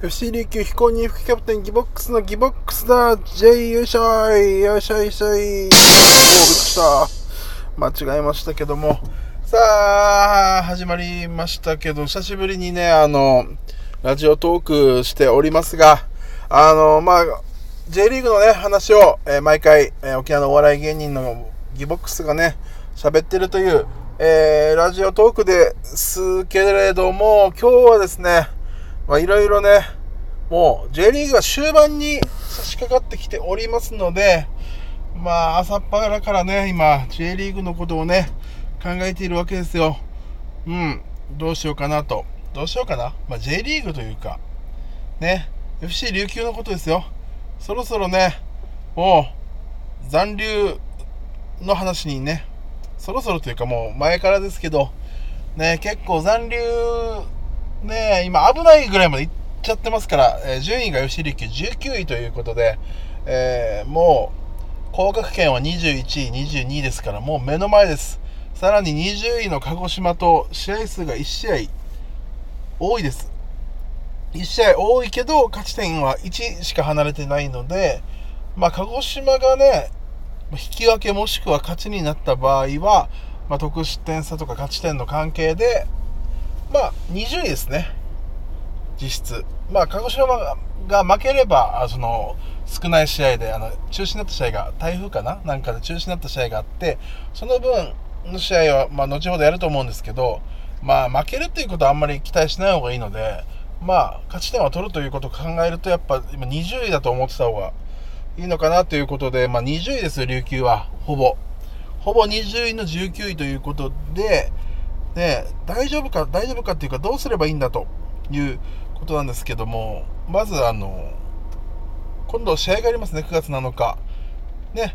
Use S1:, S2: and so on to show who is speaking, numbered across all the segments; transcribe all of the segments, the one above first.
S1: FC 琉球非公認副キャプテンギボックスのギボックスだ !J よいしょいよいしょいしょいおー、びっくりした。間違えましたけども。さあ、始まりましたけど、久しぶりにね、あの、ラジオトークしておりますが、あの、まあ、J リーグのね、話を、えー毎回、えー沖縄のお笑い芸人のギボックスがね、喋ってるという、えーラジオトークですけれども、今日はですね、まあ、いろいろね、もう J リーグは終盤に差し掛かってきておりますので、まあ、朝っぱらからね、今、J リーグのことをね、考えているわけですよ。うん、どうしようかなと。どうしようかな？まあ、J リーグというか、ね、FC 琉球のことですよ。そろそろね、もう、残留の話にね、そろそろというかもう前からですけど、ね、結構残留、ね、今危ないぐらいまで行っちゃってますから、えー順位が FC 琉球19位ということで、えーもう、降格圏は21位、22位ですから、もう目の前です。さらに20位の鹿児島と試合数が1試合多いです。1試合多いけど、勝ち点は1しか離れてないので、まあ、鹿児島がね、引き分けもしくは勝ちになった場合は、まあ、得失点差とか勝ち点の関係で、まあ、20位ですね、実質。まあ、鹿児島が負ければ、その、少ない試合で、あの、中止になった試合が、台風かな？なんかで中止になった試合があって、その分の試合は、まあ、後ほどやると思うんですけど、まあ、負けるっていうことはあんまり期待しない方がいいので、まあ、勝ち点は取るということを考えると、やっぱ、今20位だと思ってた方がいいのかなということで、まあ、20位ですよ、琉球は、ほぼ。ほぼ20位の19位ということで、ね、大丈夫か、大丈夫かっていうか、どうすればいいんだということなんですけども、まず、あの、今度試合がありますね、9月7日。ね、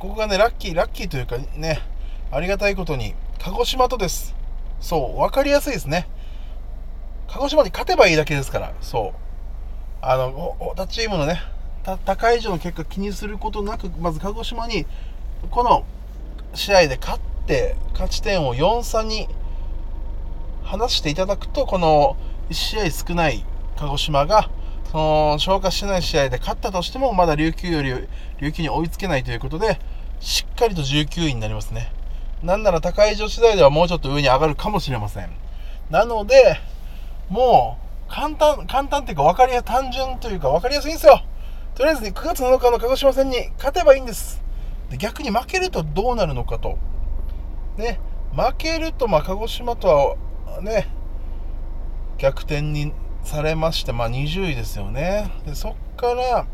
S1: ここがね、ラッキー、ラッキーというかね、ありがたいことに、鹿児島とです。そう、分かりやすいですね。鹿児島に勝てばいいだけですから、そう。あの、お他チームのね、高い以上の結果気にすることなく、まず鹿児島に、この試合で勝って、勝ち点を4-3に離していただくと、この1試合少ない鹿児島が、その消化してない試合で勝ったとしても、まだ琉球より、琉球に追いつけないということで、しっかりと19位になりますね。なんなら高い以上次第ではもうちょっと上に上がるかもしれません。なので、もう、簡単、簡単っていうか分かりや、単純というか分かりやすいんですよ。とりあえずね、9月7日の鹿児島戦に勝てばいいんです。で逆に負けるとどうなるのかと。ね、負けると、まあ、鹿児島とは、ね、逆転にされまして、まあ、20位ですよね。で、そっから、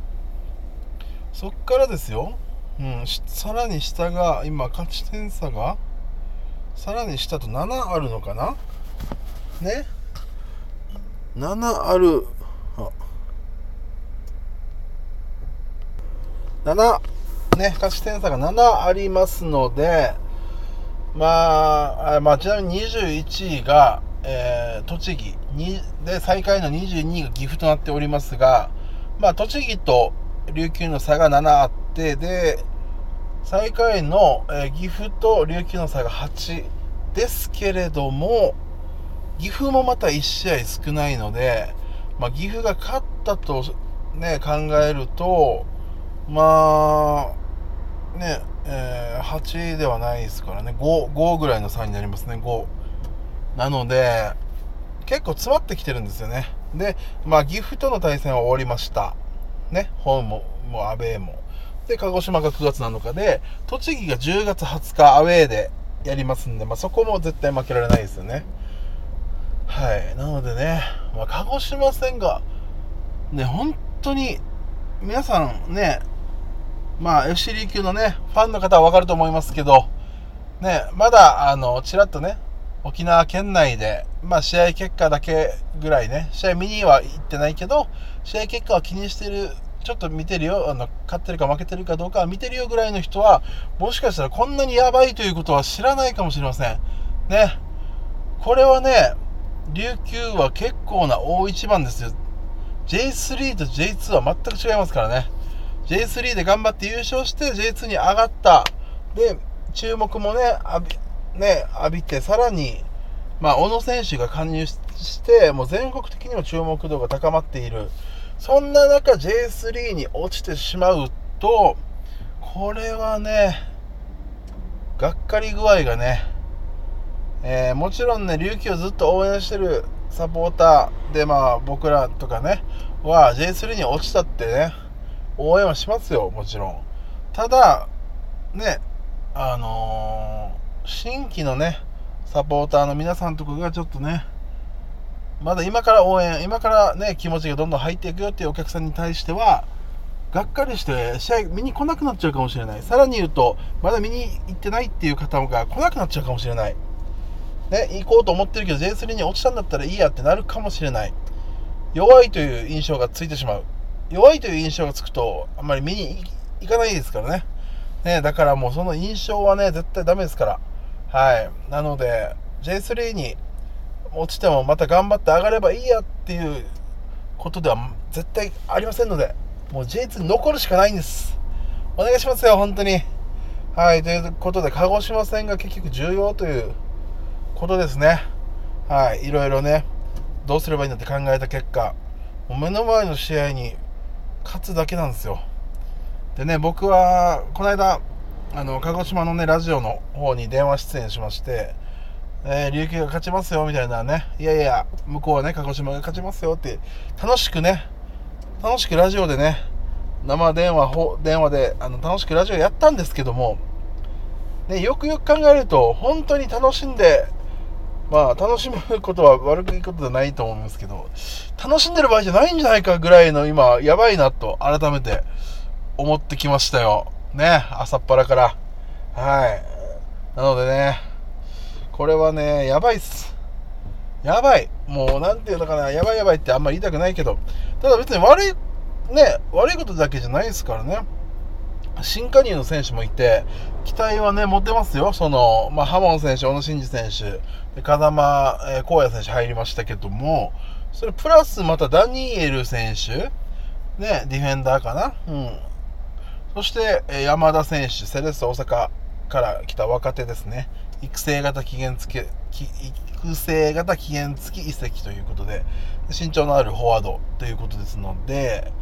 S1: そっからですよ。うん、さらに下が、今、勝ち点差が、さらに下と7あるのかな？ね？7ある、あ、7、ね、勝ち点差が7ありますので、まあ、まあ、ちなみに21位が、えー栃木。にで最下位の22位が岐阜となっておりますが、まあ、栃木と琉球の差が7あってで最下位の、えー岐阜と琉球の差が8ですけれども岐阜もまた1試合少ないので、まあ、岐阜が勝ったと、ね、考えるとまあねえー8ではないですからね。5, 5ぐらいの差になりますね。5なので結構詰まってきてるんですよね。で、まあ、岐阜との対戦は終わりました。ね。ホームももうアウェーも。で鹿児島が9月7日で栃木が10月20日アウェーでやりますんで、まあ、そこも絶対負けられないですよね。はい。なのでね、まあ、鹿児島戦がね本当に皆さんねまあ FC 琉球のねファンの方は分かると思いますけどねまだあのちらっとね沖縄県内で、まあ、試合結果だけぐらいね試合見には行ってないけど試合結果は気にしてるちょっと見てるよあの勝ってるか負けてるかどうか見てるよぐらいの人はもしかしたらこんなにやばいということは知らないかもしれません。ね。これはね琉球は結構な大一番ですよ。J3 と J2 は全く違いますからね。J3 で頑張って優勝して J2 に上がったで注目もね浴びね浴びてさらにまあ、小野選手が加入して、もう全国的にも注目度が高まっている。そんな中、J3 に落ちてしまうと、これはね、がっかり具合がね、えー、もちろんね、琉球をずっと応援してるサポーターで、まあ、僕らとかね、は J3 に落ちたってね、応援はしますよ、もちろん。ただ、ね、あのー、新規のね、サポーターの皆さんとかがちょっとね、まだ今から応援、今からね、気持ちがどんどん入っていくよっていうお客さんに対しては、がっかりして試合見に来なくなっちゃうかもしれない。さらに言うと、まだ見に行ってないっていう方が来なくなっちゃうかもしれない。ね、行こうと思ってるけど J3 に落ちたんだったらいいやってなるかもしれない。弱いという印象がついてしまう。弱いという印象がつくと、あんまり見に行かないですからね。ね、だからもうその印象はね、絶対ダメですから。はい。なので、J3 に落ちてもまた頑張って上がればいいやっていうことでは絶対ありませんので、もう J2 に残るしかないんです。お願いしますよ、本当に。はい。ということで、鹿児島戦が結局重要ということですね。はい。いろいろね、どうすればいいんだって考えた結果、もう目の前の試合に勝つだけなんですよ。でね、僕は、この間、あの鹿児島のねラジオの方に電話出演しまして、えー、琉球が勝ちますよみたいなねいやいや向こうはね鹿児島が勝ちますよって楽しくね楽しくラジオでね生電話電話であの楽しくラジオやったんですけども、ね、よくよく考えると本当に楽しんでまあ楽しむことは悪くいことじゃないと思うんですけど楽しんでる場合じゃないんじゃないかぐらいの今やばいなと改めて思ってきましたよね、朝っぱらから。はい。なのでね、これはね、やばいっす。やばい。もう、なんていうのかな、やばいやばいってあんまり言いたくないけど、ただ別に悪い、ね、悪いことだけじゃないですからね。新加入の選手もいて、期待はね、持てますよ。その、まあ、ハモン選手、小野伸二選手、風間、えー、荒野選手入りましたけども、それプラスまたダニエル選手、ね、ディフェンダーかな？うん。そして、え山田選手、セレッソ大阪から来た若手ですね。育成型期限付き、育成型期限付き移籍ということで、身長のあるフォワードということですので、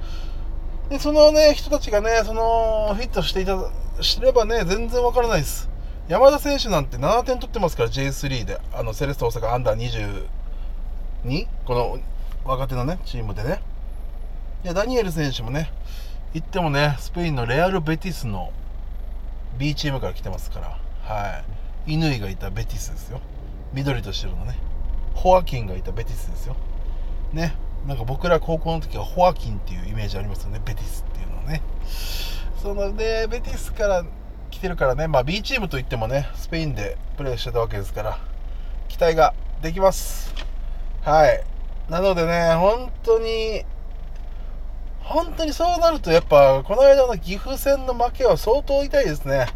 S1: でそのね、人たちがね、その、フィットしていた、知ればね、全然わからないです。山田選手なんて7点取ってますから、J3 で、あの、セレッソ大阪アンダー22、この若手のね、チームでね。いや、ダニエル選手もね、言ってもね、スペインのレアル・ベティスの B チームから来てますから、はい。乾がいたベティスですよ。緑と白のね。ホアキンがいたベティスですよ。ね。なんか僕ら高校の時はホアキンっていうイメージありますよね。ベティスっていうのはね。そのね、ベティスから来てるからね、まあ B チームといってもね、スペインでプレーしてたわけですから、期待ができます。はい。なのでね、本当に本当にそうなると、やっぱ、この間の岐阜戦の負けは相当痛いですね。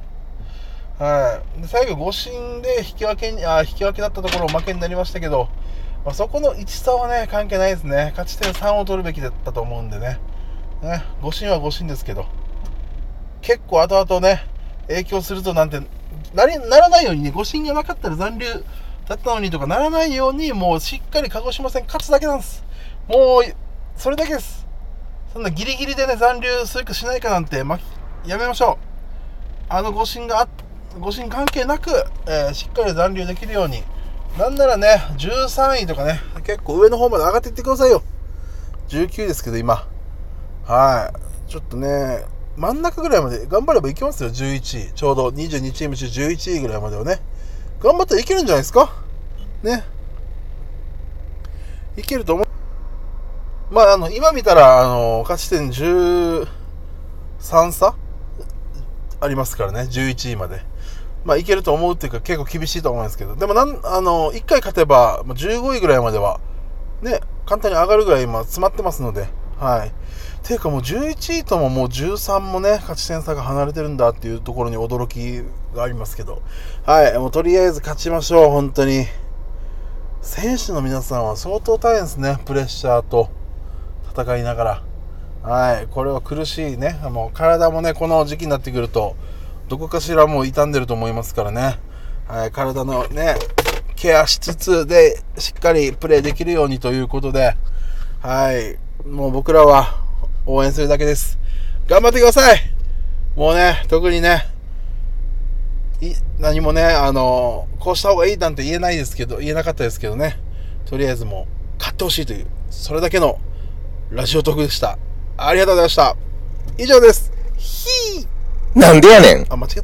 S1: はい。最後、誤審で引き分けに、あ、引き分けだったところ負けになりましたけど、まあ、そこの1差はね、関係ないですね。勝ち点3を取るべきだったと思うんでね。ね、誤審は誤審ですけど、結構後々ね、影響するとなんて、なりならないようにね、誤審がなかったら残留だったのにとかならないように、もうしっかり鹿児島戦勝つだけなんです。もう、それだけです。そんなギリギリでね、残留するかしないかなんて、ま、やめましょう。あの誤審があ、誤審関係なく、えー、しっかり残留できるように。なんならね、13位とかね、結構上の方まで上がっていってくださいよ。19ですけど、今。はい。ちょっとね、真ん中ぐらいまで頑張ればいけますよ、11位。ちょうど22チーム中11位ぐらいまではね。頑張ったらいけるんじゃないですか？ね。いけると思う。まあ、あの、今見たら、あの、勝ち点13差？ありますからね、11位まで。まあ、いけると思うっていうか、結構厳しいと思うんですけど、でもなん、あの、1回勝てば、15位ぐらいまでは、ね、簡単に上がるぐらい今、詰まってますので、はい。ていうかもう11位とももう13もね、勝ち点差が離れてるんだっていうところに驚きがありますけど、はい、もうとりあえず勝ちましょう、本当に。選手の皆さんは相当大変ですね、プレッシャーと。戦いながら、はい、これは苦しいね、もう体もね、この時期になってくると、どこかしらもう傷んでると思いますからね、はい、体のね、ケアしつつで、しっかりプレーできるようにということで、はい。もう僕らは応援するだけです。頑張ってくださいもうね、特にね、い何もね、あの、こうした方がいいなんて言えないですけど、言えなかったですけどね、とりあえずもう、勝ってほしいという、それだけのラジオトークでした。ありがとうございました。以上です。ひー